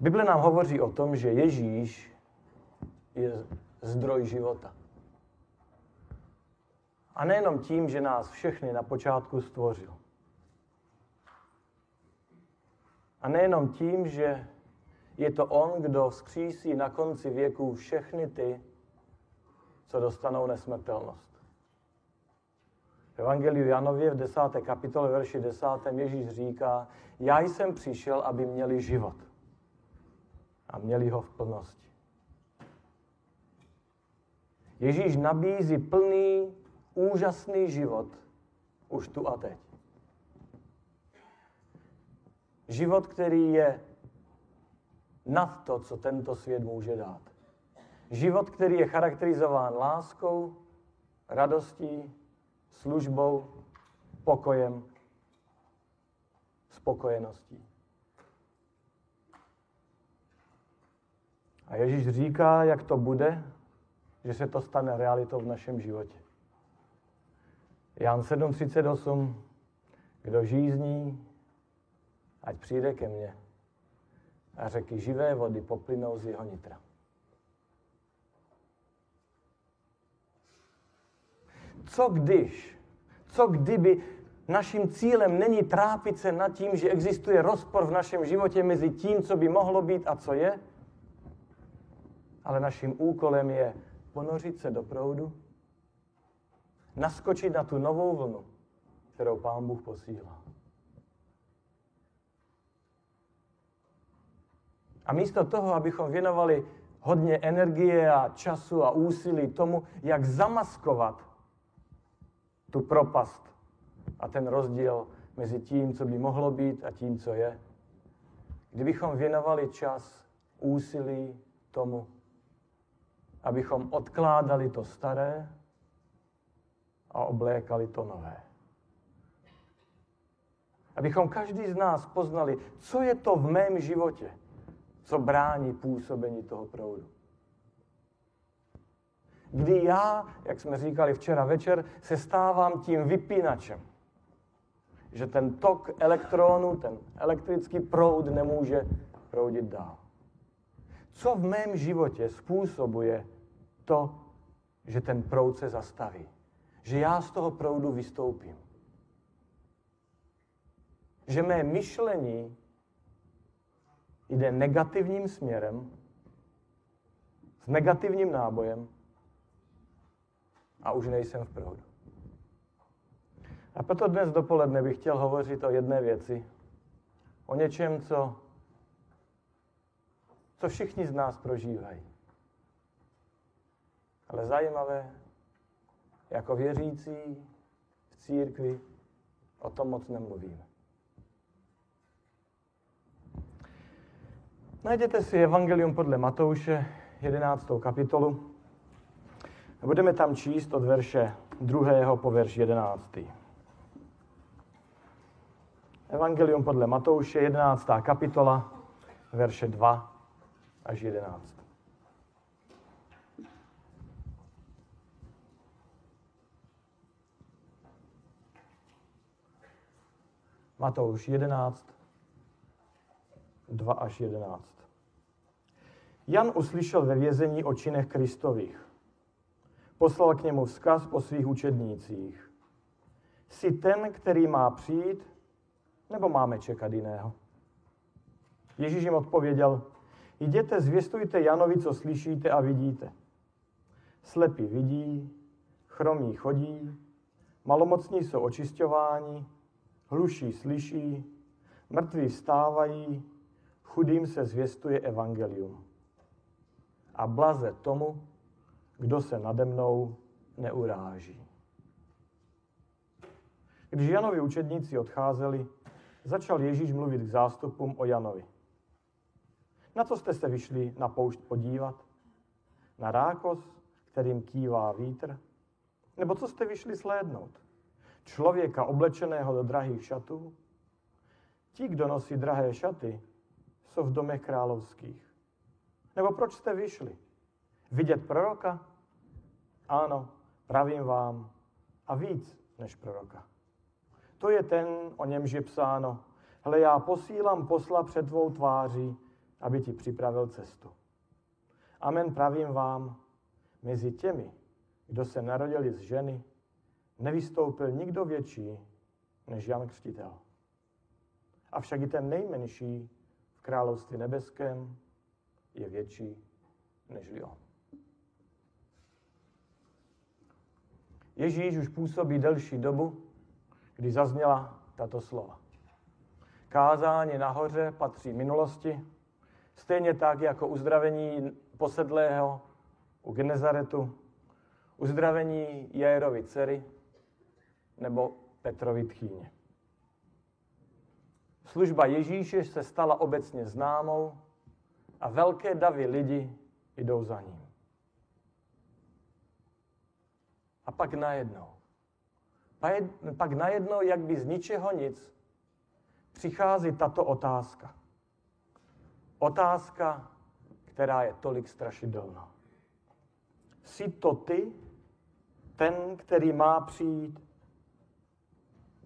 Bible nám hovoří o tom, že Ježíš je zdroj života. A nejenom tím, že nás všechny na počátku stvořil. A nejenom tím, že je to on, kdo vzkřísí na konci věků všechny ty, co dostanou nesmrtelnost. V Evangeliu Janově v 10. kapitole verši 10. Ježíš říká, já jsem přišel, aby měli život. A měli ho v plnosti. Ježíš nabízí plný, úžasný život už tu a teď. Život, který je nad to, co tento svět může dát. Život, který je charakterizován láskou, radostí, službou, pokojem, spokojeností. A Ježíš říká, jak to bude, že se to stane realitou v našem životě. Jan 7.38. Kdo žízní, ať přijde ke mně a řeky živé vody poplynou z jeho nitra. Co když? Co kdyby naším cílem není trápit se nad tím, že existuje rozpor v našem životě mezi tím, co by mohlo být a co je? Ale naším úkolem je ponořit se do proudu, naskočit na tu novou vlnu, kterou Pán Bůh posílá. A místo toho, abychom věnovali hodně energie a času a úsilí tomu, jak zamaskovat tu propast a ten rozdíl mezi tím, co by mohlo být a tím, co je, kdybychom věnovali čas, úsilí tomu, abychom odkládali to staré a oblékali to nové. Abychom každý z nás poznali, co je to v mém životě, co brání působení toho proudu. Kdy já, jak jsme říkali včera večer, se stávám tím vypínačem. Že ten tok elektronů, ten elektrický proud nemůže proudit dál. Co v mém životě způsobuje to, že ten proud se zastaví? Že já z toho proudu vystoupím. Že mé myšlení jde negativním směrem, s negativním nábojem a už nejsem v proudu. A proto dnes dopoledne bych chtěl hovořit o jedné věci. O něčem, co, co všichni z nás prožívají. Ale zajímavé, jako věřící v církvi o tom moc nemluvíme. Najděte si Evangelium podle Matouše, 11. kapitolu. Budeme tam číst od verše 2. po verš 11. Evangelium podle Matouše, 11. kapitola, verše 2 až 11. Matouš 11, 2 až 11. Jan uslyšel ve vězení o činech Kristových. Poslal k němu vzkaz po svých učednících. Jsi ten, který má přijít, nebo máme čekat jiného? Ježíš jim odpověděl, jděte, zvěstujte Janovi, co slyšíte a vidíte. Slepí vidí, chromí chodí, malomocní jsou očišťováni, hluší slyší, mrtví vstávají, chudým se zvěstuje evangelium. A blaze tomu, kdo se nade mnou neuráží. Když Janovi učedníci odcházeli, začal Ježíš mluvit k zástupům o Janovi. Na co jste se vyšli na poušť podívat? Na rákos, kterým kývá vítr? Nebo co jste vyšli slédnout? Člověka oblečeného do drahých šatů? Ti, kdo nosí drahé šaty, jsou v domech královských. Nebo proč jste vyšli? Vidět proroka? Ano, pravím vám, a víc než proroka. To je ten, o němž je psáno. Hle, já posílám posla před tvou tváří aby ti připravil cestu. Amen pravím vám, mezi těmi, kdo se narodili z ženy, nevystoupil nikdo větší než Jan Křtitel. Avšak i ten nejmenší v království nebeském je větší než on. Ježíš už působí delší dobu, kdy zazněla tato slova. Kázání nahoře patří minulosti, stejně tak jako uzdravení posedlého u Genezaretu, uzdravení Jajerovi dcery nebo Petrovi tchýně. Služba Ježíše se stala obecně známou a velké davy lidi jdou za ním. A pak najednou, pak najednou, jak by z ničeho nic, přichází tato otázka. Otázka, která je tolik strašidelná. Jsi to ty, ten, který má přijít,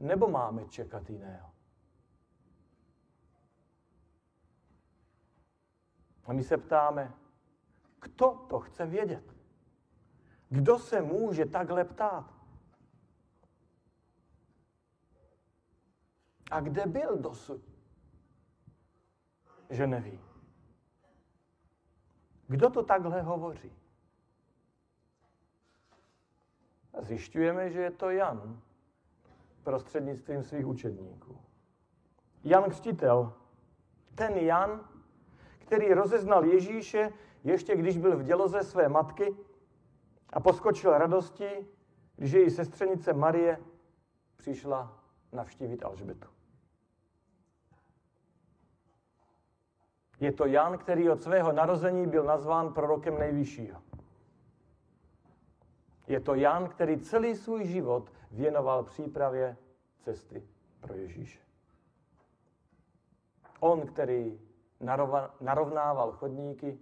nebo máme čekat jiného? A my se ptáme, kdo to chce vědět? Kdo se může takhle ptát? A kde byl dosud? Že neví. Kdo to takhle hovoří? Zjišťujeme, že je to Jan prostřednictvím svých učedníků. Jan Křtitel, ten Jan, který rozeznal Ježíše ještě když byl v děloze své matky a poskočil radosti, když její sestřenice Marie přišla navštívit Alžbetu. Je to Jan, který od svého narození byl nazván prorokem nejvyššího. Je to Jan, který celý svůj život věnoval přípravě cesty pro Ježíše. On, který narovnával chodníky,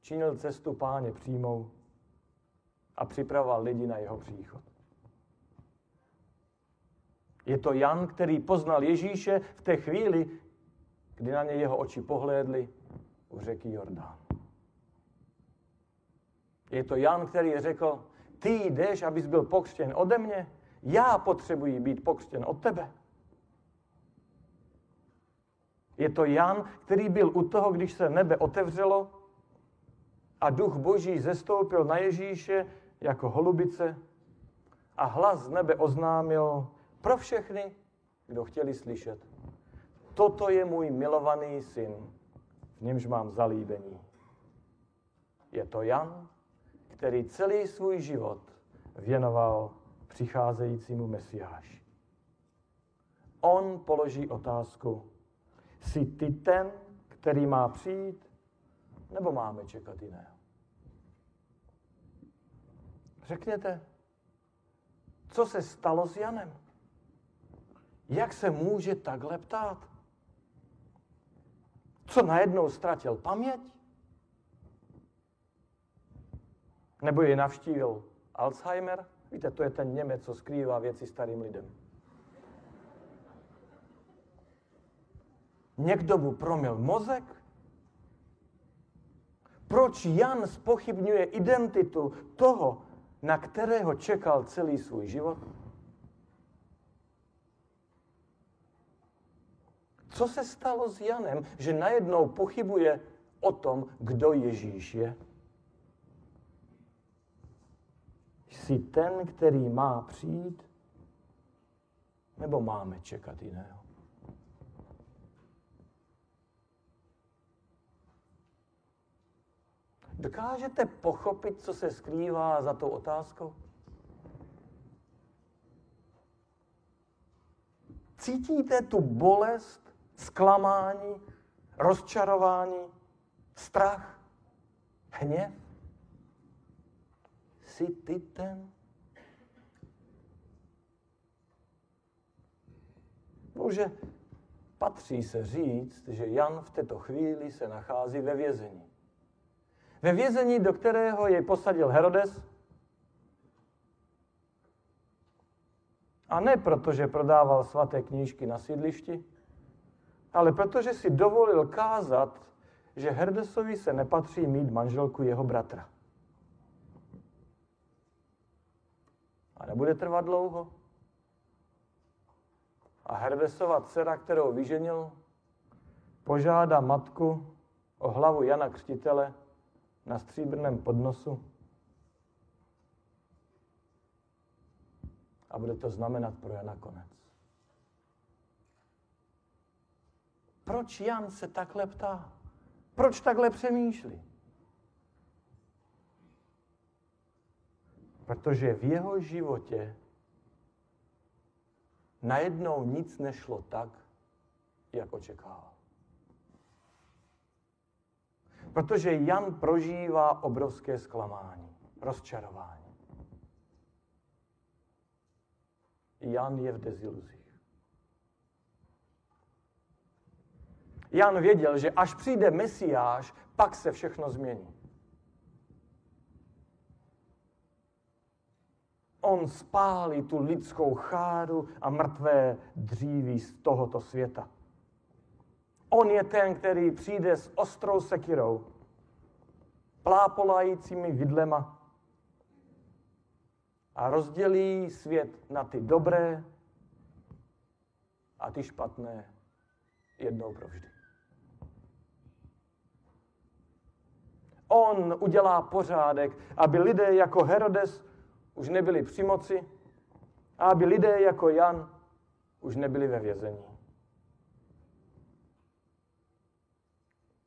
činil cestu páně přímou a připravoval lidi na jeho příchod. Je to Jan, který poznal Ježíše v té chvíli, kdy na ně jeho oči pohlédly u řeky Jordán. Je to Jan, který řekl, ty jdeš, abys byl pokřtěn ode mě, já potřebuji být pokřtěn od tebe. Je to Jan, který byl u toho, když se nebe otevřelo a duch boží zestoupil na Ježíše jako holubice a hlas z nebe oznámil pro všechny, kdo chtěli slyšet. Toto je můj milovaný syn, v němž mám zalíbení. Je to Jan, který celý svůj život věnoval přicházejícímu Mesiáši. On položí otázku, jsi ty ten, který má přijít, nebo máme čekat jiného? Řekněte, co se stalo s Janem? Jak se může takhle ptát? Co najednou ztratil paměť? Nebo je navštívil Alzheimer? Víte, to je ten Němec, co skrývá věci starým lidem. Někdo mu promil mozek? Proč Jan spochybňuje identitu toho, na kterého čekal celý svůj život? Co se stalo s Janem, že najednou pochybuje o tom, kdo Ježíš je? Jsi ten, který má přijít, nebo máme čekat jiného? Dokážete pochopit, co se skrývá za tou otázkou? Cítíte tu bolest, zklamání, rozčarování, strach, hněv? Jsi ty ten? Bože, patří se říct, že Jan v této chvíli se nachází ve vězení. Ve vězení, do kterého jej posadil Herodes, a ne proto, že prodával svaté knížky na sídlišti, ale protože si dovolil kázat že Herdesovi se nepatří mít manželku jeho bratra. A nebude trvat dlouho. A Herdesova dcera, kterou vyženil, požádá matku o hlavu Jana Křtitele na stříbrném podnosu. A bude to znamenat pro Jana konec. Proč Jan se takhle ptá? Proč takhle přemýšlí? Protože v jeho životě najednou nic nešlo tak, jak očekával. Protože Jan prožívá obrovské zklamání, rozčarování. Jan je v deziluzích. Jan věděl, že až přijde Mesiáš, pak se všechno změní. On spálí tu lidskou cháru a mrtvé dříví z tohoto světa. On je ten, který přijde s ostrou sekirou, plápolajícími vidlema a rozdělí svět na ty dobré a ty špatné jednou provždy. On udělá pořádek, aby lidé jako Herodes už nebyli při moci a aby lidé jako Jan už nebyli ve vězení.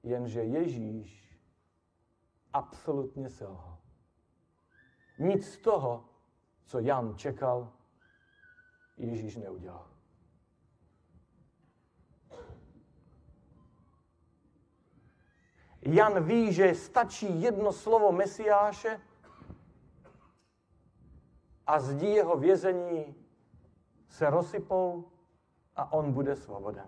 Jenže Ježíš absolutně selhal. Nic z toho, co Jan čekal, Ježíš neudělal. Jan ví, že stačí jedno slovo Mesiáše a zdí jeho vězení se rozsypou a on bude svoboden.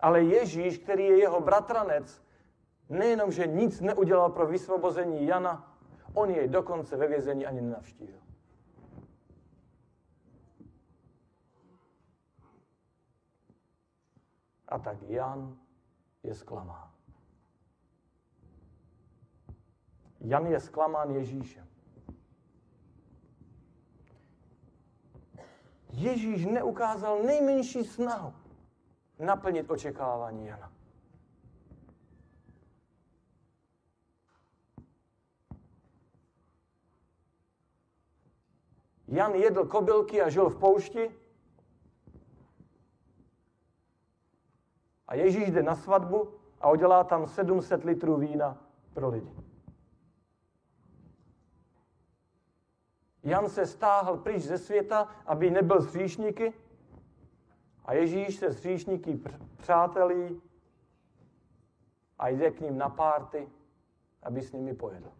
Ale Ježíš, který je jeho bratranec, nejenom, že nic neudělal pro vysvobození Jana, on jej dokonce ve vězení ani nenavštívil. A tak Jan je zklamán. Jan je zklamán Ježíšem. Ježíš neukázal nejmenší snahu naplnit očekávání Jana. Jan jedl kobylky a žil v poušti. A Ježíš jde na svatbu a udělá tam 700 litrů vína pro lidi. Jan se stáhl pryč ze světa, aby nebyl s hříšníky. A Ježíš se s hříšníky přátelí a jde k ním na párty, aby s nimi pojedl.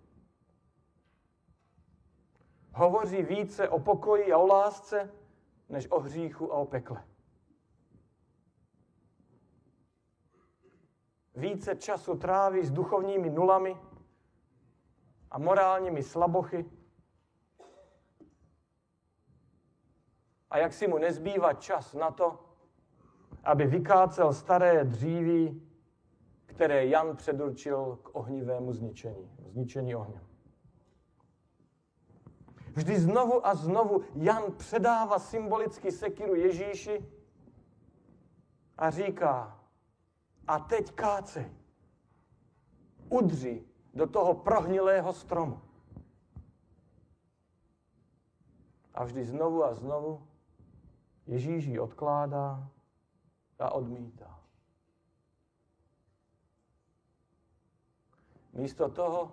Hovoří více o pokoji a o lásce, než o hříchu a o pekle. Více času tráví s duchovními nulami a morálními slabochy, a jak si mu nezbývá čas na to, aby vykácel staré dříví, které Jan předurčil k ohnivému zničení, zničení ohněm. Vždy znovu a znovu Jan předává symbolicky sekiru Ježíši a říká, a teď kácej, udři do toho prohnilého stromu. A vždy znovu a znovu Ježíš ji odkládá a odmítá. Místo toho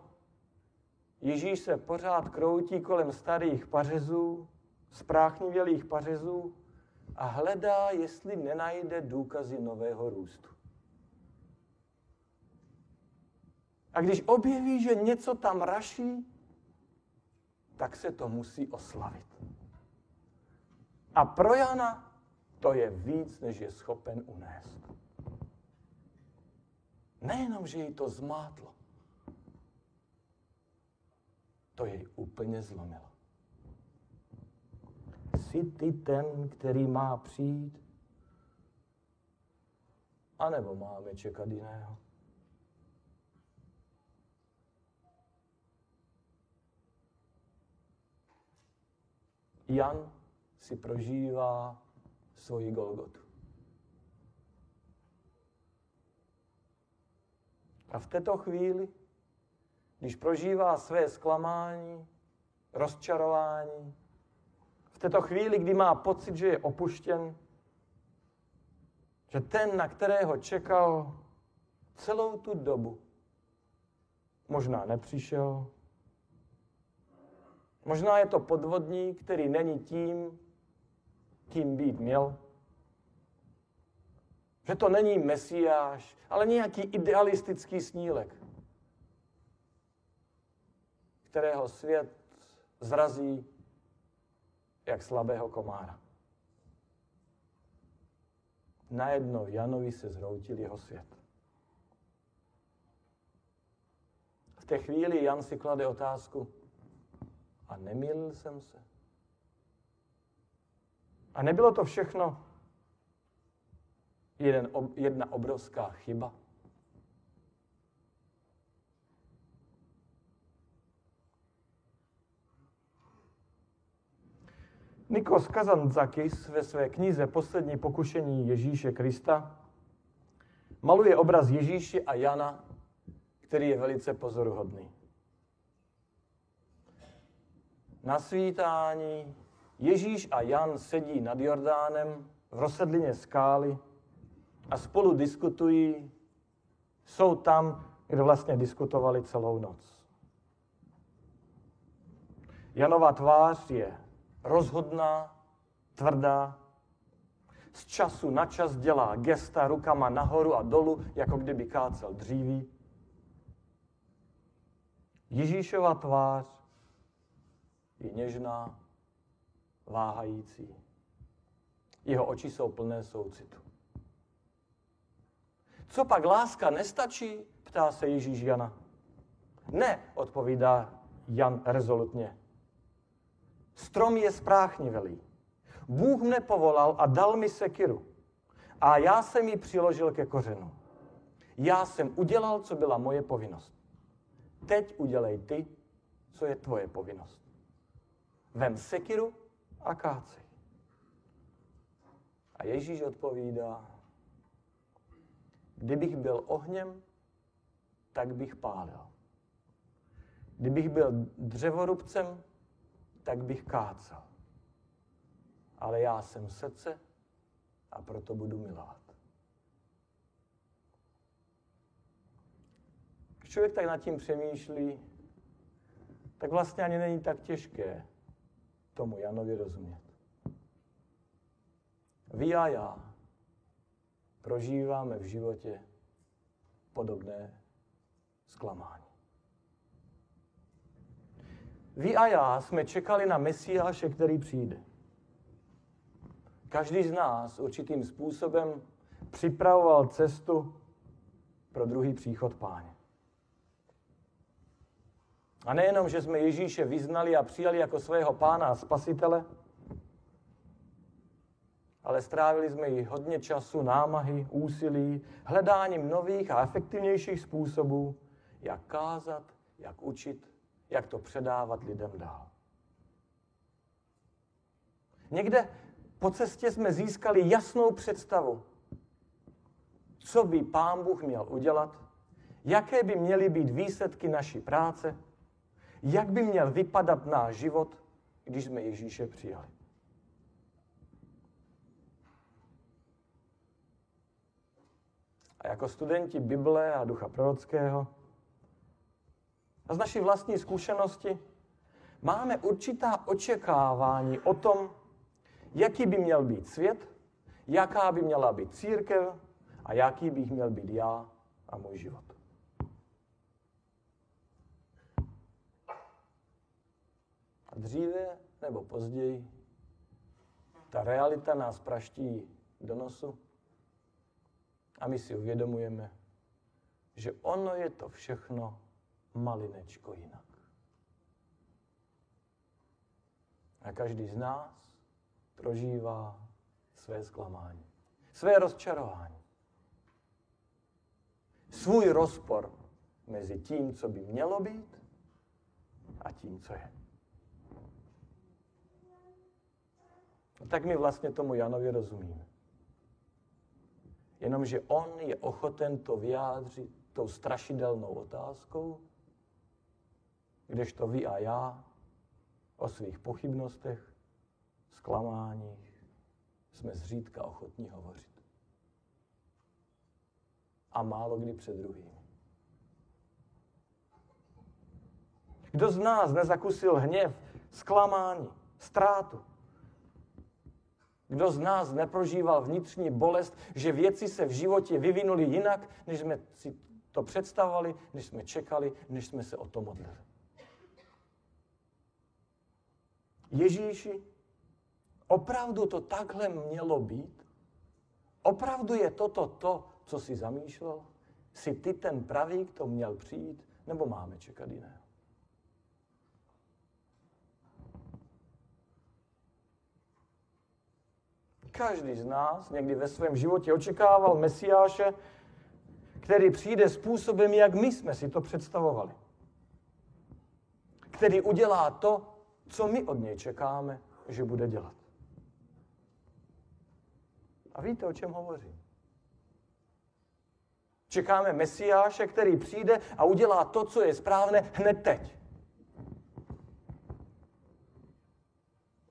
Ježíš se pořád kroutí kolem starých pařezů, spráchnivělých pařezů a hledá, jestli nenajde důkazy nového růstu. A když objeví, že něco tam raší, tak se to musí oslavit. A pro Jana to je víc, než je schopen unést. Nejenom, že jí to zmátlo, to jej úplně zlomilo. Jsi ty ten, který má přijít? anebo máme čekat jiného. Jan si prožívá svoji Golgotu. A v této chvíli, když prožívá své zklamání, rozčarování, v této chvíli, kdy má pocit, že je opuštěn, že ten, na kterého čekal celou tu dobu, možná nepřišel, možná je to podvodník, který není tím, kým být měl, že to není mesiáš, ale nějaký idealistický snílek, kterého svět zrazí jak slabého komára. Najednou Janovi se zhroutil jeho svět. V té chvíli Jan si klade otázku, a nemýlil jsem se? A nebylo to všechno jeden, jedna obrovská chyba? Nikos Kazantzakis ve své knize Poslední pokušení Ježíše Krista maluje obraz Ježíše a Jana, který je velice pozoruhodný. Na svítání Ježíš a Jan sedí nad Jordánem v rozsedlině skály a spolu diskutují. Jsou tam, kde vlastně diskutovali celou noc. Janova tvář je rozhodná, tvrdá, z času na čas dělá gesta rukama nahoru a dolů, jako kdyby kácel dříví. Ježíšova tvář je něžná, váhající. Jeho oči jsou plné soucitu. Co pak láska nestačí? Ptá se Ježíš Jana. Ne, odpovídá Jan rezolutně. Strom je spráchnivelý. Bůh mne povolal a dal mi sekiru. A já jsem ji přiložil ke kořenu. Já jsem udělal, co byla moje povinnost. Teď udělej ty, co je tvoje povinnost. Vem sekiru a kácej. A Ježíš odpovídá, kdybych byl ohněm, tak bych pálil. Kdybych byl dřevorubcem, tak bych kácel. Ale já jsem srdce a proto budu milovat. Když člověk tak nad tím přemýšlí, tak vlastně ani není tak těžké tomu Janovi rozumět. Vy a já prožíváme v životě podobné zklamání. Vy a já jsme čekali na Mesiáše, který přijde. Každý z nás určitým způsobem připravoval cestu pro druhý příchod páně. A nejenom, že jsme Ježíše vyznali a přijali jako svého pána a spasitele, ale strávili jsme ji hodně času, námahy, úsilí, hledáním nových a efektivnějších způsobů, jak kázat, jak učit, jak to předávat lidem dál. Někde po cestě jsme získali jasnou představu, co by Pán Bůh měl udělat, jaké by měly být výsledky naší práce, jak by měl vypadat náš život, když jsme Ježíše přijali. A jako studenti Bible a ducha prorockého a z naší vlastní zkušenosti máme určitá očekávání o tom, jaký by měl být svět, jaká by měla být církev a jaký bych měl být já a můj život. A dříve nebo později ta realita nás praští do nosu a my si uvědomujeme, že ono je to všechno malinečko jinak. A každý z nás prožívá své zklamání, své rozčarování. svůj rozpor mezi tím, co by mělo být a tím, co je. Tak my vlastně tomu Janovi rozumíme. Jenomže on je ochoten to vyjádřit tou strašidelnou otázkou, kdežto vy a já o svých pochybnostech, zklamáních jsme zřídka ochotní hovořit. A málo kdy před druhým. Kdo z nás nezakusil hněv, zklamání, ztrátu? Kdo z nás neprožíval vnitřní bolest, že věci se v životě vyvinuly jinak, než jsme si to představovali, než jsme čekali, než jsme se o to modlili? Ježíši, opravdu to takhle mělo být? Opravdu je toto to, co si zamýšlel? Jsi ty ten pravý, kdo měl přijít, nebo máme čekat jiného? Každý z nás někdy ve svém životě očekával Mesiáše, který přijde způsobem, jak my jsme si to představovali. Který udělá to, co my od něj čekáme, že bude dělat. A víte, o čem hovořím? Čekáme Mesiáše, který přijde a udělá to, co je správné hned teď.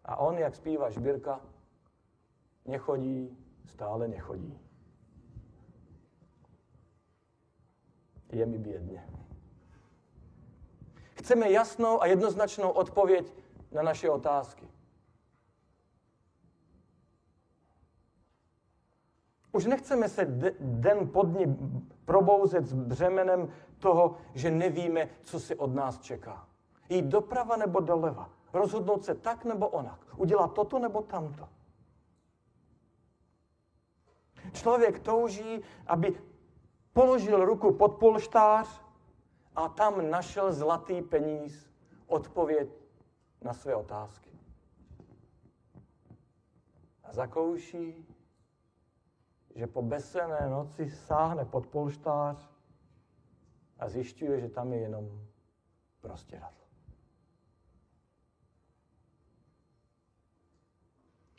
A on, jak zpívá Žbírka, nechodí, stále nechodí. Je mi bědně. Chceme jasnou a jednoznačnou odpověď na naše otázky. Už nechceme se den po dní probouzet s břemenem toho, že nevíme, co se od nás čeká. Jít doprava nebo doleva. Rozhodnout se tak nebo onak. Udělat toto nebo tamto. Člověk touží, aby položil ruku pod polštář a tam našel zlatý peníz, odpověď na své otázky. A zakouší, že po besené noci sáhne pod polštář a zjišťuje, že tam je jenom prostěradlo.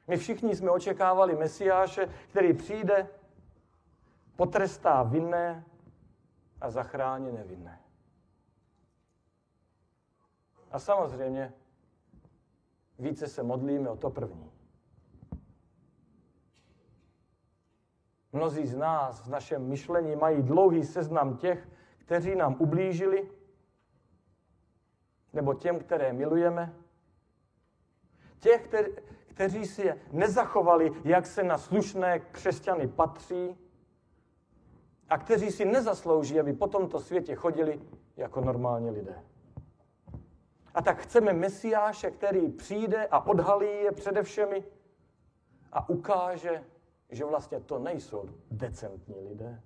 My všichni jsme očekávali Mesiáše, který přijde, potrestá vinné a zachrání nevinné. A samozřejmě více se modlíme o to první. Mnozí z nás v našem myšlení mají dlouhý seznam těch, kteří nám ublížili, nebo těm, které milujeme, těch, kteří si je nezachovali, jak se na slušné křesťany patří, a kteří si nezaslouží, aby po tomto světě chodili jako normální lidé. A tak chceme Mesiáše, který přijde a odhalí je přede všemi a ukáže, že vlastně to nejsou decentní lidé.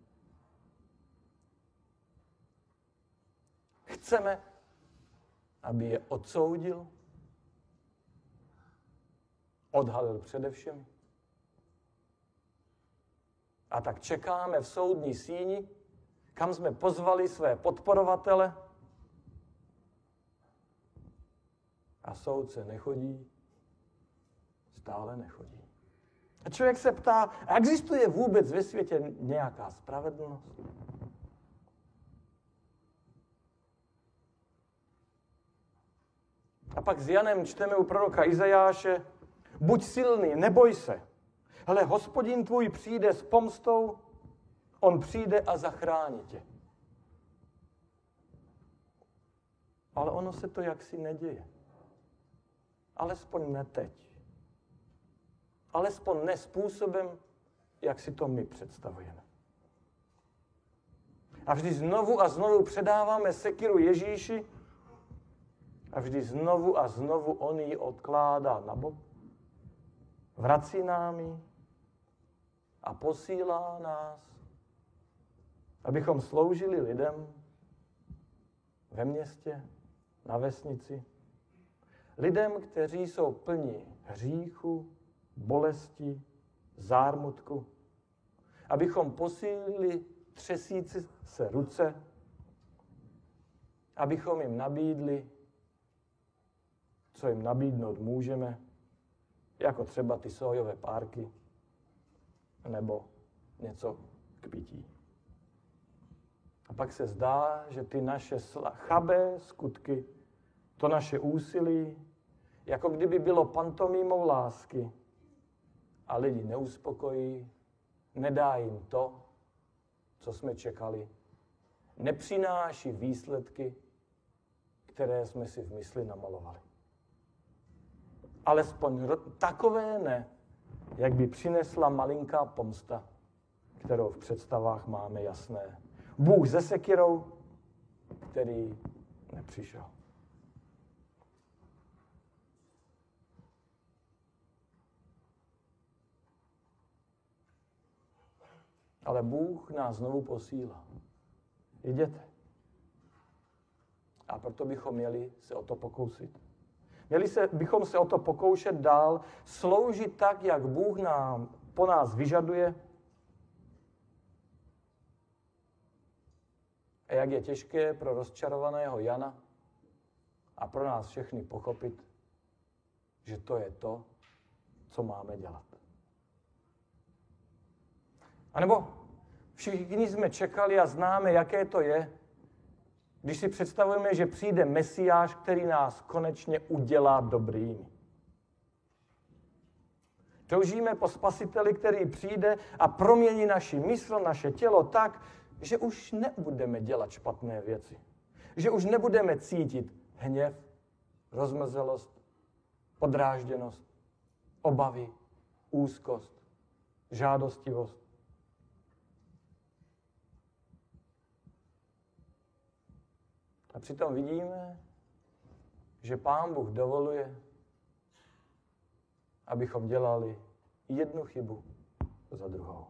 Chceme, aby je odsoudil, odhalil především. A tak čekáme v soudní síni, kam jsme pozvali své podporovatele, A soudce nechodí, stále nechodí. A člověk se ptá, existuje vůbec ve světě nějaká spravedlnost? A pak s Janem čteme u proroka Izajáše, buď silný, neboj se. Ale hospodin tvůj přijde s pomstou, on přijde a zachrání tě. Ale ono se to jaksi neděje. Alespoň ne teď. Alespoň ne způsobem, jak si to my představujeme. A vždy znovu a znovu předáváme sekiru Ježíši a vždy znovu a znovu on ji odkládá na bok, vrací nám ji a posílá nás, abychom sloužili lidem ve městě, na vesnici, Lidem, kteří jsou plni hříchu, bolesti, zármutku, abychom posílili třesíci se ruce, abychom jim nabídli, co jim nabídnout můžeme, jako třeba ty sojové párky nebo něco k pití. A pak se zdá, že ty naše chabé skutky, to naše úsilí, jako kdyby bylo pantomímou lásky a lidi neuspokojí, nedá jim to, co jsme čekali, nepřináší výsledky, které jsme si v mysli namalovali. Alespoň takové ne, jak by přinesla malinká pomsta, kterou v představách máme jasné. Bůh ze sekirou, který nepřišel. Ale Bůh nás znovu posílá. Jděte. A proto bychom měli se o to pokousit. Měli se, bychom se o to pokoušet dál, sloužit tak, jak Bůh nám, po nás vyžaduje. A jak je těžké pro rozčarovaného Jana a pro nás všechny pochopit, že to je to, co máme dělat. A nebo všichni jsme čekali a známe, jaké to je, když si představujeme, že přijde Mesiáš, který nás konečně udělá dobrými. Toužíme po spasiteli, který přijde a promění naši mysl, naše tělo tak, že už nebudeme dělat špatné věci. Že už nebudeme cítit hněv, rozmrzelost, podrážděnost, obavy, úzkost, žádostivost. A přitom vidíme, že Pán Bůh dovoluje, abychom dělali jednu chybu za druhou.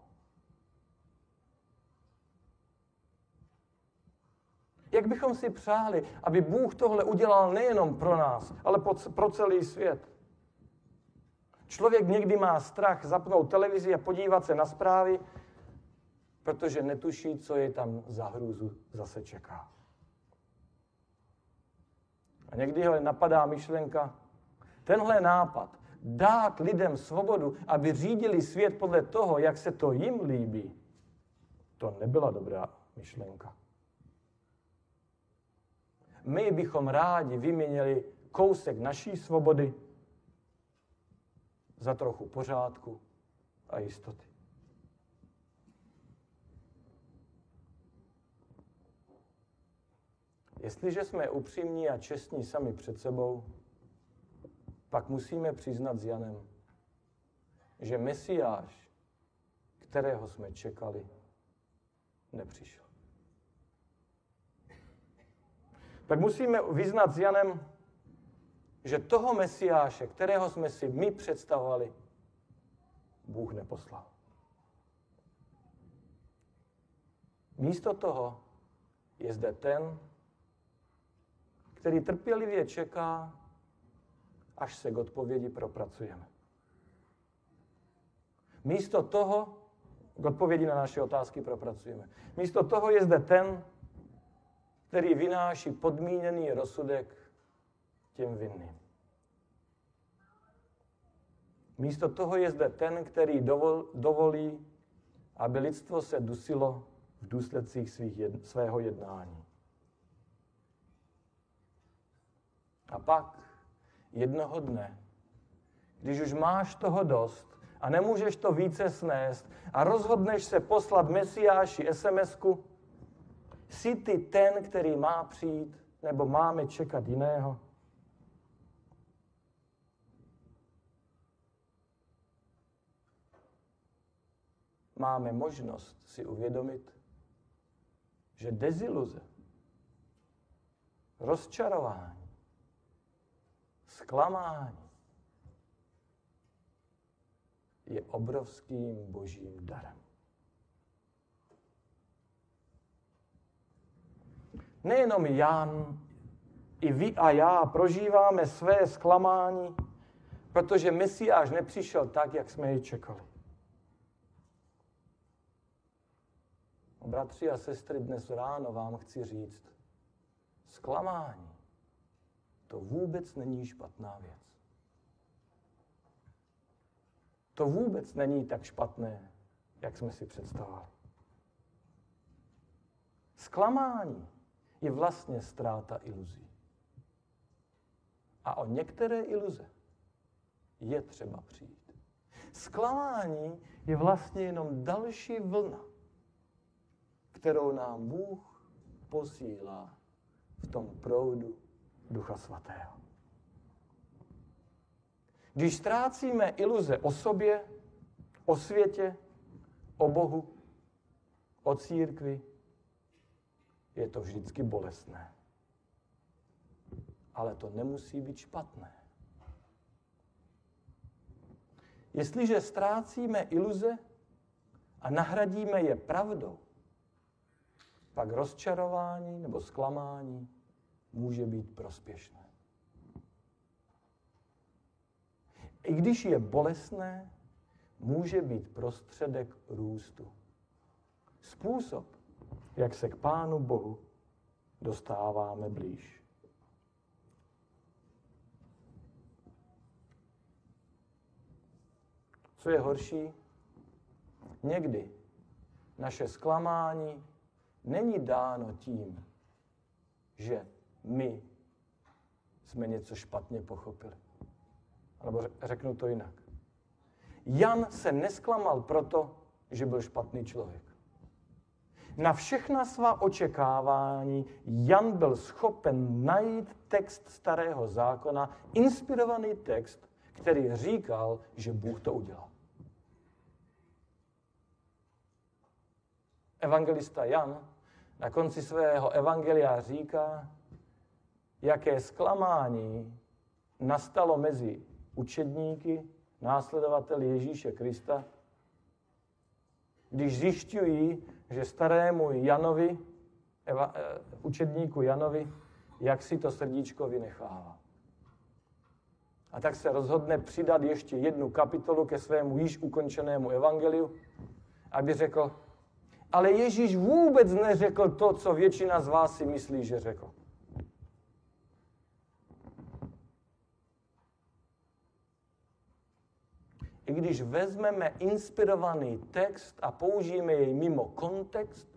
Jak bychom si přáli, aby Bůh tohle udělal nejenom pro nás, ale pro celý svět. Člověk někdy má strach zapnout televizi a podívat se na zprávy, protože netuší, co je tam za hrůzu zase čeká. A někdy ho napadá myšlenka, tenhle nápad, dát lidem svobodu, aby řídili svět podle toho, jak se to jim líbí, to nebyla dobrá myšlenka. My bychom rádi vyměnili kousek naší svobody za trochu pořádku a jistoty. Jestliže jsme upřímní a čestní sami před sebou, pak musíme přiznat s Janem, že Mesiáš, kterého jsme čekali, nepřišel. Tak musíme vyznat s Janem, že toho Mesiáše, kterého jsme si my představovali, Bůh neposlal. Místo toho je zde ten, který trpělivě čeká, až se k odpovědi propracujeme. Místo toho, k odpovědi na naše otázky propracujeme. Místo toho je zde ten, který vynáší podmíněný rozsudek těm vinným. Místo toho je zde ten, který dovol, dovolí, aby lidstvo se dusilo v důsledcích svých jed, svého jednání. A pak jednoho dne, když už máš toho dost a nemůžeš to více snést a rozhodneš se poslat Mesiáši SMS-ku, jsi ty ten, který má přijít, nebo máme čekat jiného? Máme možnost si uvědomit, že deziluze, rozčarování, zklamání je obrovským božím darem. Nejenom Jan, i vy a já prožíváme své zklamání, protože Mesiáš nepřišel tak, jak jsme ji čekali. Bratři a sestry, dnes ráno vám chci říct, zklamání to vůbec není špatná věc. To vůbec není tak špatné, jak jsme si představovali. Zklamání je vlastně ztráta iluzí. A o některé iluze je třeba přijít. Zklamání je vlastně jenom další vlna, kterou nám Bůh posílá v tom proudu Ducha Svatého. Když ztrácíme iluze o sobě, o světě, o Bohu, o církvi, je to vždycky bolestné. Ale to nemusí být špatné. Jestliže ztrácíme iluze a nahradíme je pravdou, pak rozčarování nebo zklamání může být prospěšné. I když je bolestné, může být prostředek růstu. Způsob, jak se k Pánu Bohu dostáváme blíž. Co je horší? Někdy naše zklamání není dáno tím, že my jsme něco špatně pochopili. Nebo řeknu to jinak. Jan se nesklamal proto, že byl špatný člověk. Na všechna svá očekávání Jan byl schopen najít text starého zákona, inspirovaný text, který říkal, že Bůh to udělal. Evangelista Jan na konci svého evangelia říká, jaké zklamání nastalo mezi učedníky, následovateli Ježíše Krista, když zjišťují, že starému Janovi, eva, uh, učedníku Janovi, jak si to srdíčko vynechává. A tak se rozhodne přidat ještě jednu kapitolu ke svému již ukončenému evangeliu, aby řekl, ale Ježíš vůbec neřekl to, co většina z vás si myslí, že řekl. I když vezmeme inspirovaný text a použijeme jej mimo kontext,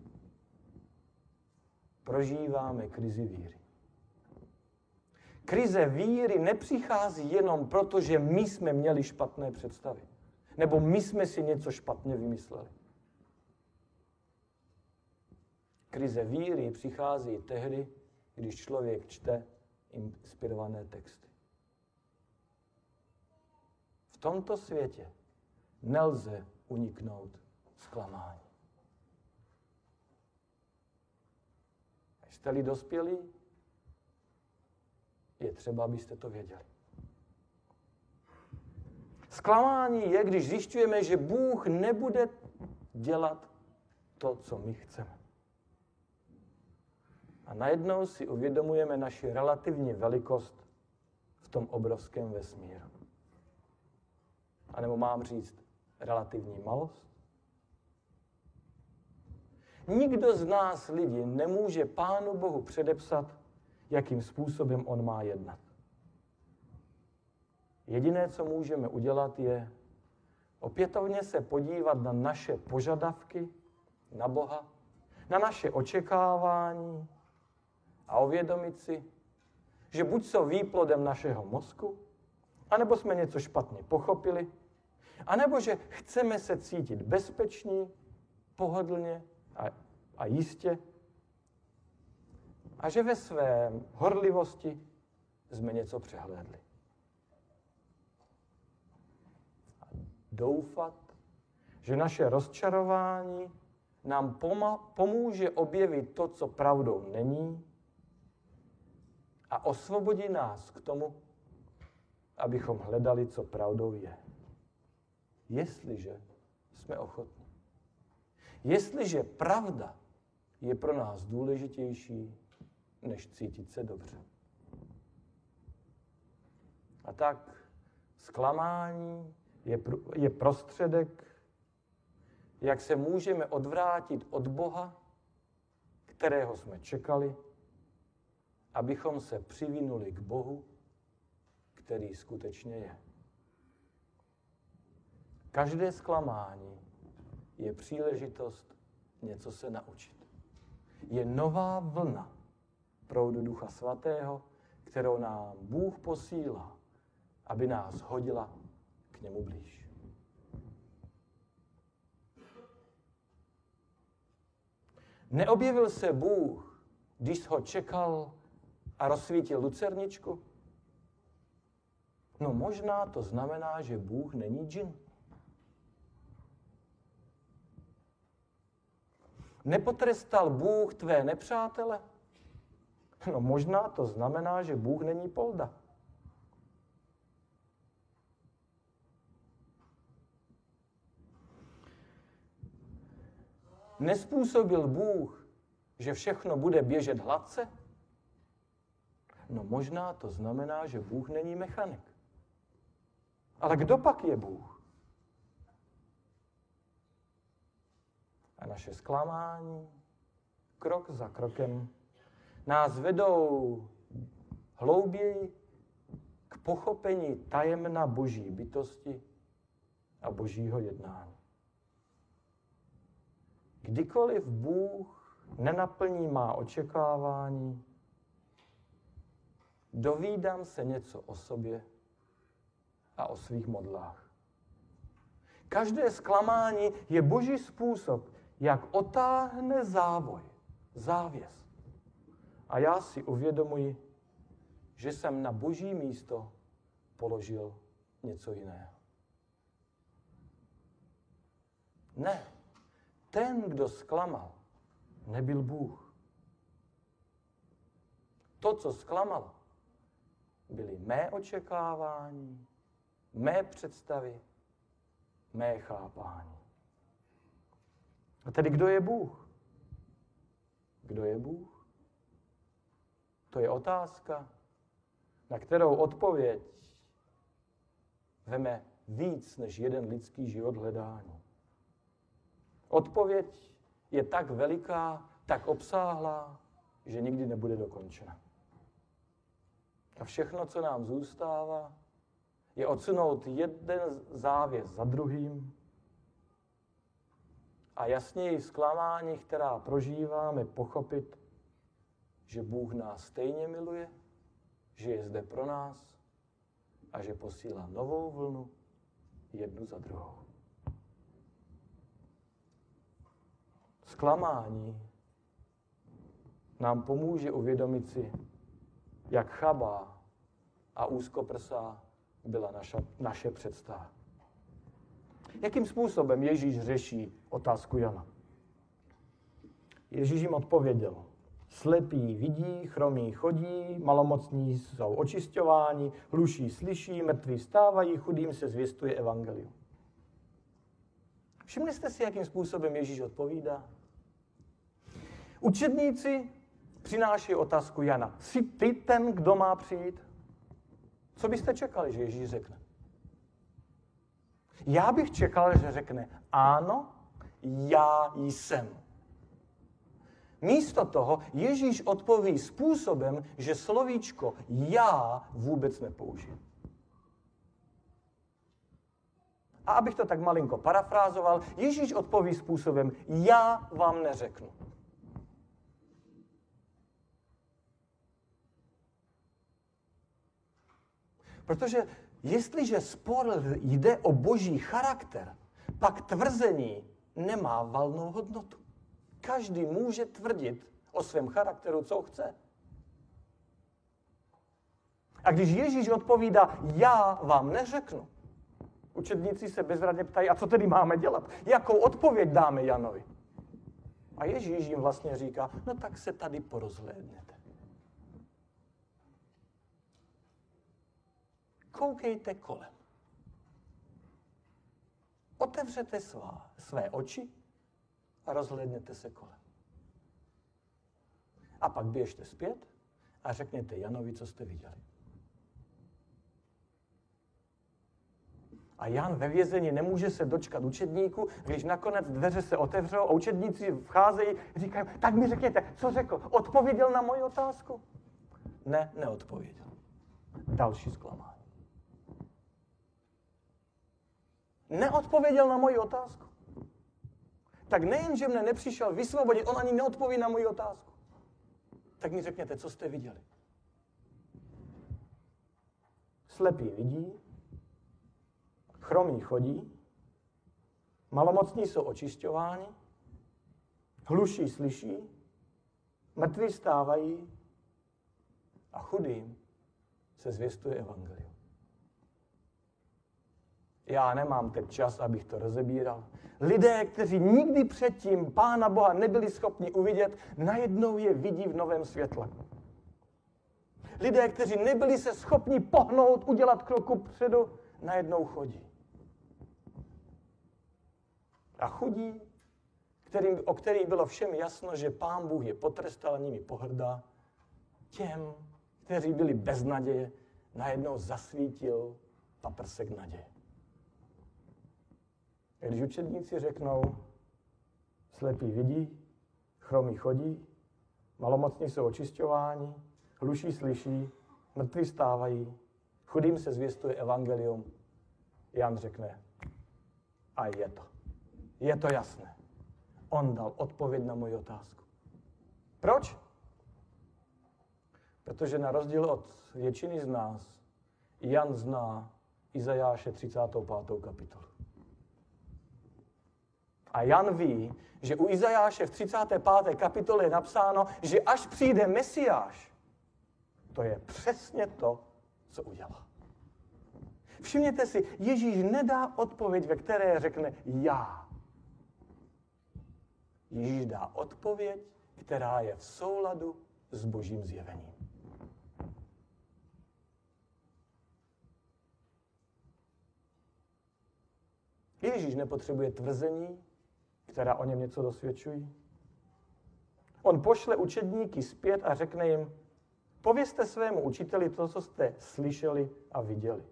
prožíváme krizi víry. Krize víry nepřichází jenom proto, že my jsme měli špatné představy. Nebo my jsme si něco špatně vymysleli. Krize víry přichází tehdy, když člověk čte inspirované texty. Tomto světě nelze uniknout zklamání. Jste-li dospělí, je třeba, abyste to věděli. Zklamání je, když zjišťujeme, že Bůh nebude dělat to, co my chceme. A najednou si uvědomujeme naši relativní velikost v tom obrovském vesmíru. A nebo mám říct relativní malost? Nikdo z nás lidí nemůže Pánu Bohu předepsat, jakým způsobem on má jednat. Jediné, co můžeme udělat, je opětovně se podívat na naše požadavky na Boha, na naše očekávání, a uvědomit si, že buď jsou výplodem našeho mozku, anebo jsme něco špatně pochopili, anebo že chceme se cítit bezpečně, pohodlně a, a jistě, a že ve své horlivosti jsme něco přehlédli. A doufat, že naše rozčarování nám pomůže objevit to, co pravdou není, a osvobodí nás k tomu, abychom hledali, co pravdou je. Jestliže jsme ochotní. Jestliže pravda je pro nás důležitější, než cítit se dobře. A tak zklamání je, je prostředek, jak se můžeme odvrátit od Boha, kterého jsme čekali, abychom se přivinuli k Bohu, který skutečně je. Každé zklamání je příležitost něco se naučit. Je nová vlna proudu Ducha Svatého, kterou nám Bůh posílá, aby nás hodila k němu blíž. Neobjevil se Bůh, když ho čekal a rozsvítil lucerničku? No možná to znamená, že Bůh není džin. Nepotrestal Bůh tvé nepřátele? No možná to znamená, že Bůh není polda. Nespůsobil Bůh, že všechno bude běžet hladce? No možná to znamená, že Bůh není mechanik. Ale kdo pak je Bůh? A naše zklamání, krok za krokem, nás vedou hlouběji k pochopení tajemna boží bytosti a božího jednání. Kdykoliv Bůh nenaplní má očekávání, dovídám se něco o sobě a o svých modlách. Každé zklamání je boží způsob, jak otáhne závoj, závěs. A já si uvědomuji, že jsem na boží místo položil něco jiného. Ne, ten, kdo zklamal, nebyl Bůh. To, co zklamalo, byly mé očekávání, mé představy, mé chápání. A tedy kdo je Bůh? Kdo je Bůh? To je otázka, na kterou odpověď veme víc než jeden lidský život hledání. Odpověď je tak veliká, tak obsáhlá, že nikdy nebude dokončena. A všechno, co nám zůstává, je odsunout jeden závěs za druhým a jasněji zklamání, která prožíváme, pochopit, že Bůh nás stejně miluje, že je zde pro nás a že posílá novou vlnu jednu za druhou. Zklamání nám pomůže uvědomit si, jak chabá a úzkoprsá byla naša, naše představa. Jakým způsobem Ježíš řeší otázku Jana? Ježíš jim odpověděl. Slepí vidí, chromí chodí, malomocní jsou očišťováni, hluší slyší, mrtví stávají, chudým se zvěstuje evangelium. Všimli jste si, jakým způsobem Ježíš odpovídá? Učedníci přináší otázku Jana. Jsi ty ten, kdo má přijít? Co byste čekali, že Ježíš řekne? Já bych čekal, že řekne, ano, já jsem. Místo toho Ježíš odpoví způsobem, že slovíčko já vůbec nepoužije. A abych to tak malinko parafrázoval, Ježíš odpoví způsobem, já vám neřeknu. Protože jestliže spor jde o boží charakter, pak tvrzení nemá valnou hodnotu. Každý může tvrdit o svém charakteru, co chce. A když Ježíš odpovídá, já vám neřeknu, učedníci se bezradně ptají, a co tedy máme dělat? Jakou odpověď dáme Janovi? A Ježíš jim vlastně říká, no tak se tady porozhlédněte. Koukejte kolem. Otevřete svá, své oči a rozhlédněte se kolem. A pak běžte zpět a řekněte Janovi, co jste viděli. A Jan ve vězení nemůže se dočkat učedníku, když nakonec dveře se otevřou a učedníci vcházejí, říkají, tak mi řekněte, co řekl? Odpověděl na moji otázku? Ne, neodpověděl. Další zklamání. Neodpověděl na moji otázku. Tak nejen, že mne nepřišel vysvobodit, on ani neodpoví na moji otázku. Tak mi řekněte, co jste viděli. Slepí vidí, chromí chodí, malomocní jsou očišťováni, hluší slyší, mrtví stávají a chudým se zvěstuje evangelium. Já nemám teď čas, abych to rozebíral. Lidé, kteří nikdy předtím Pána Boha nebyli schopni uvidět, najednou je vidí v novém světle. Lidé, kteří nebyli se schopni pohnout, udělat kroku předu, najednou chodí. A chudí, kterým, o kterých bylo všem jasno, že Pán Bůh je potrestal nimi pohrdá, těm, kteří byli bez naděje, najednou zasvítil paprsek naděje. Když učedníci řeknou, slepí vidí, chromí chodí, malomocní jsou očišťováni, hluší slyší, mrtví stávají, chudým se zvěstuje evangelium, Jan řekne, a je to. Je to jasné. On dal odpověď na moji otázku. Proč? Protože na rozdíl od většiny z nás, Jan zná Izajáše 35. kapitolu. A Jan ví, že u Izajáše v 35. kapitole je napsáno, že až přijde Mesiáš, to je přesně to, co udělá. Všimněte si, Ježíš nedá odpověď, ve které řekne já. Ježíš dá odpověď, která je v souladu s božím zjevením. Ježíš nepotřebuje tvrzení, která o něm něco dosvědčují. On pošle učedníky zpět a řekne jim, povězte svému učiteli to, co jste slyšeli a viděli.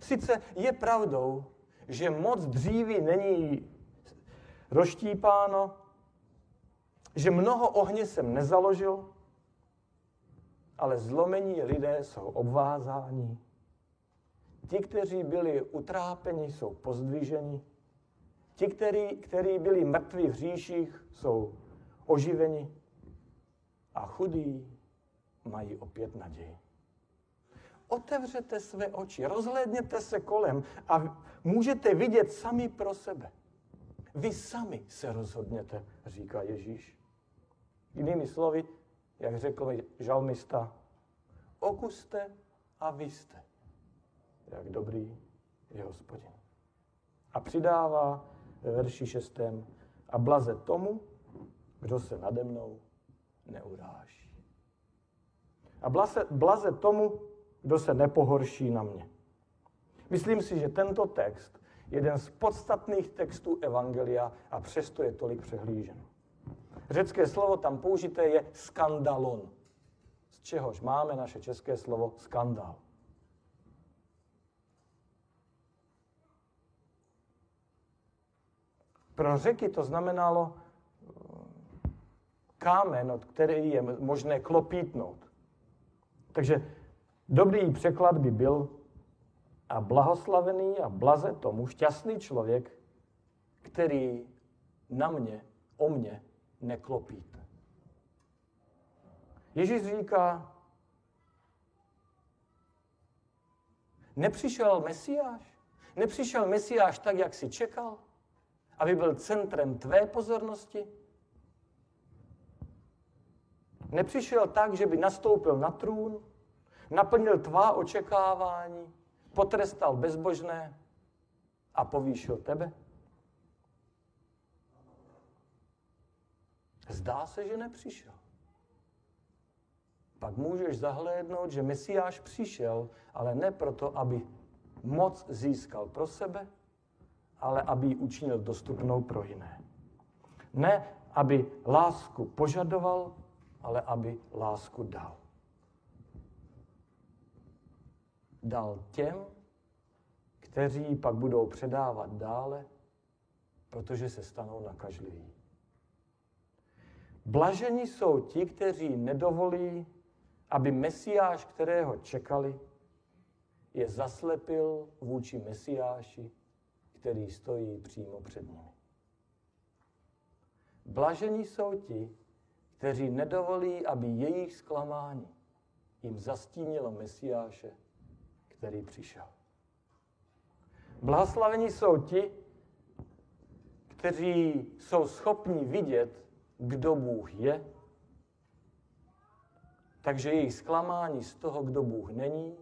Sice je pravdou, že moc dříví není roštípáno, že mnoho ohně jsem nezaložil, ale zlomení lidé jsou obvázáni. Ti, kteří byli utrápeni, jsou pozdviženi. Ti, kteří, kteří byli mrtví v říších, jsou oživeni. A chudí mají opět naději. Otevřete své oči, rozhlédněte se kolem a můžete vidět sami pro sebe. Vy sami se rozhodněte, říká Ježíš. Jinými slovy, jak řekl žalmista, okuste a vy jste, jak dobrý je hospodin. A přidává ve verši šestém, a blaze tomu, kdo se nade mnou neuráží. A blaze, blaze tomu, kdo se nepohorší na mě. Myslím si, že tento text jeden z podstatných textů Evangelia a přesto je tolik přehlížen. Řecké slovo tam použité je skandalon, z čehož máme naše české slovo skandál. Pro řeky to znamenalo eh, kámen, od který je možné klopítnout. Takže dobrý překlad by byl a blahoslavený a blaze tomu šťastný člověk, který na mě, o mě neklopíte. Ježíš říká, nepřišel Mesiáš? Nepřišel Mesiáš tak, jak si čekal? Aby byl centrem tvé pozornosti? Nepřišel tak, že by nastoupil na trůn, naplnil tvá očekávání, potrestal bezbožné a povýšil tebe? Zdá se, že nepřišel. Pak můžeš zahlédnout, že Mesiáš přišel, ale ne proto, aby moc získal pro sebe, ale aby ji učinil dostupnou pro jiné. Ne, aby lásku požadoval, ale aby lásku dal. dal těm, kteří pak budou předávat dále, protože se stanou nakažliví. Blažení jsou ti, kteří nedovolí, aby Mesiáš, kterého čekali, je zaslepil vůči Mesiáši, který stojí přímo před nimi. Blažení jsou ti, kteří nedovolí, aby jejich zklamání jim zastínilo Mesiáše, který přišel. Blahoslavení jsou ti, kteří jsou schopni vidět, kdo Bůh je, takže jejich zklamání z toho, kdo Bůh není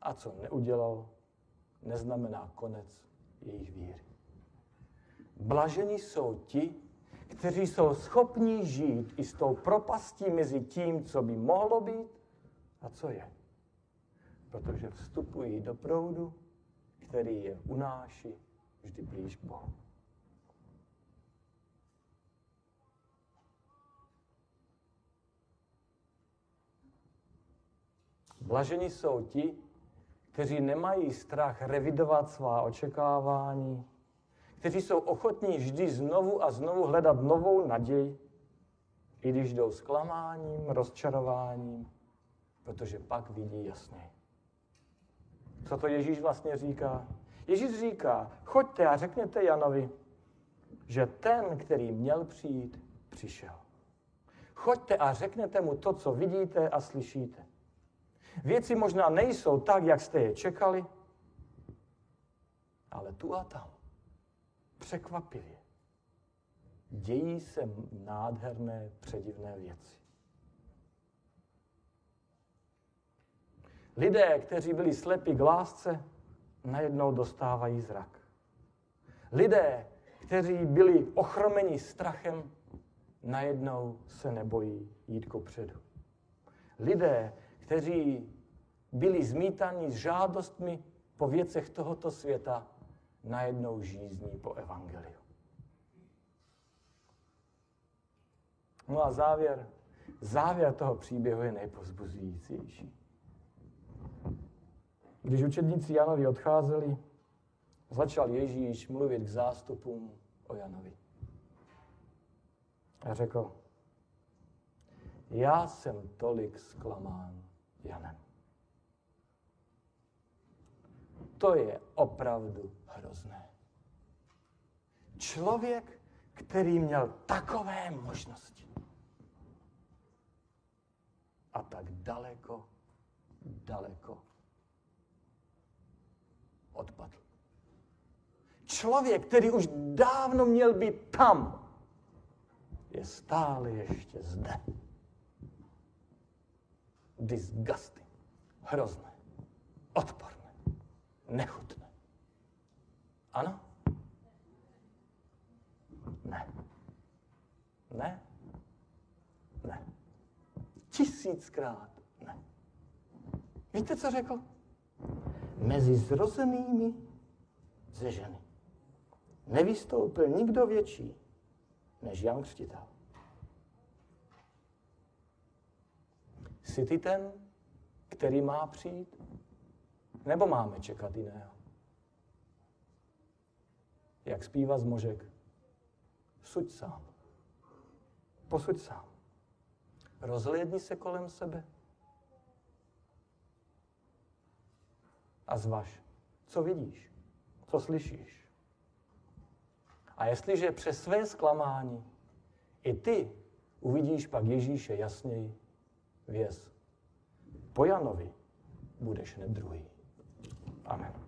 a co neudělal, neznamená konec jejich víry. Blažení jsou ti, kteří jsou schopni žít i s tou propastí mezi tím, co by mohlo být a co je. Protože vstupují do proudu, který je unáší vždy blíž k Bohu. Blažení jsou ti, kteří nemají strach revidovat svá očekávání, kteří jsou ochotní vždy znovu a znovu hledat novou naději, i když jdou zklamáním, rozčarováním, protože pak vidí jasně. Co to Ježíš vlastně říká? Ježíš říká, choďte a řekněte Janovi, že ten, který měl přijít, přišel. Choďte a řekněte mu to, co vidíte a slyšíte. Věci možná nejsou tak, jak jste je čekali, ale tu a tam, překvapivě, dějí se nádherné, předivné věci. Lidé, kteří byli slepí k lásce, najednou dostávají zrak. Lidé, kteří byli ochromeni strachem, najednou se nebojí jít kopředu. Lidé, kteří byli zmítaní s žádostmi po věcech tohoto světa, najednou žízní po evangeliu. No a závěr, závěr toho příběhu je nejpozbuzujícější. Když učedníci Janovi odcházeli, začal Ježíš mluvit k zástupům o Janovi. A řekl, já jsem tolik zklamán Janem. To je opravdu hrozné. Člověk, který měl takové možnosti a tak daleko, daleko odpadl. Člověk, který už dávno měl být tam, je stále ještě zde disgusting, hrozné, odporné, nechutné. Ano? Ne. Ne? Ne. Tisíckrát ne. Víte, co řekl? Mezi zrozenými ze ženy nevystoupil nikdo větší než Jan Křtitel. Jsi ty ten, který má přijít? Nebo máme čekat jiného? Jak zpívá z možek? Suď sám. Posuď sám. Rozhlédni se kolem sebe. A zvaž, co vidíš, co slyšíš. A jestliže přes své zklamání i ty uvidíš pak Ježíše jasněji, věz. Po Janovi budeš hned druhý. Amen.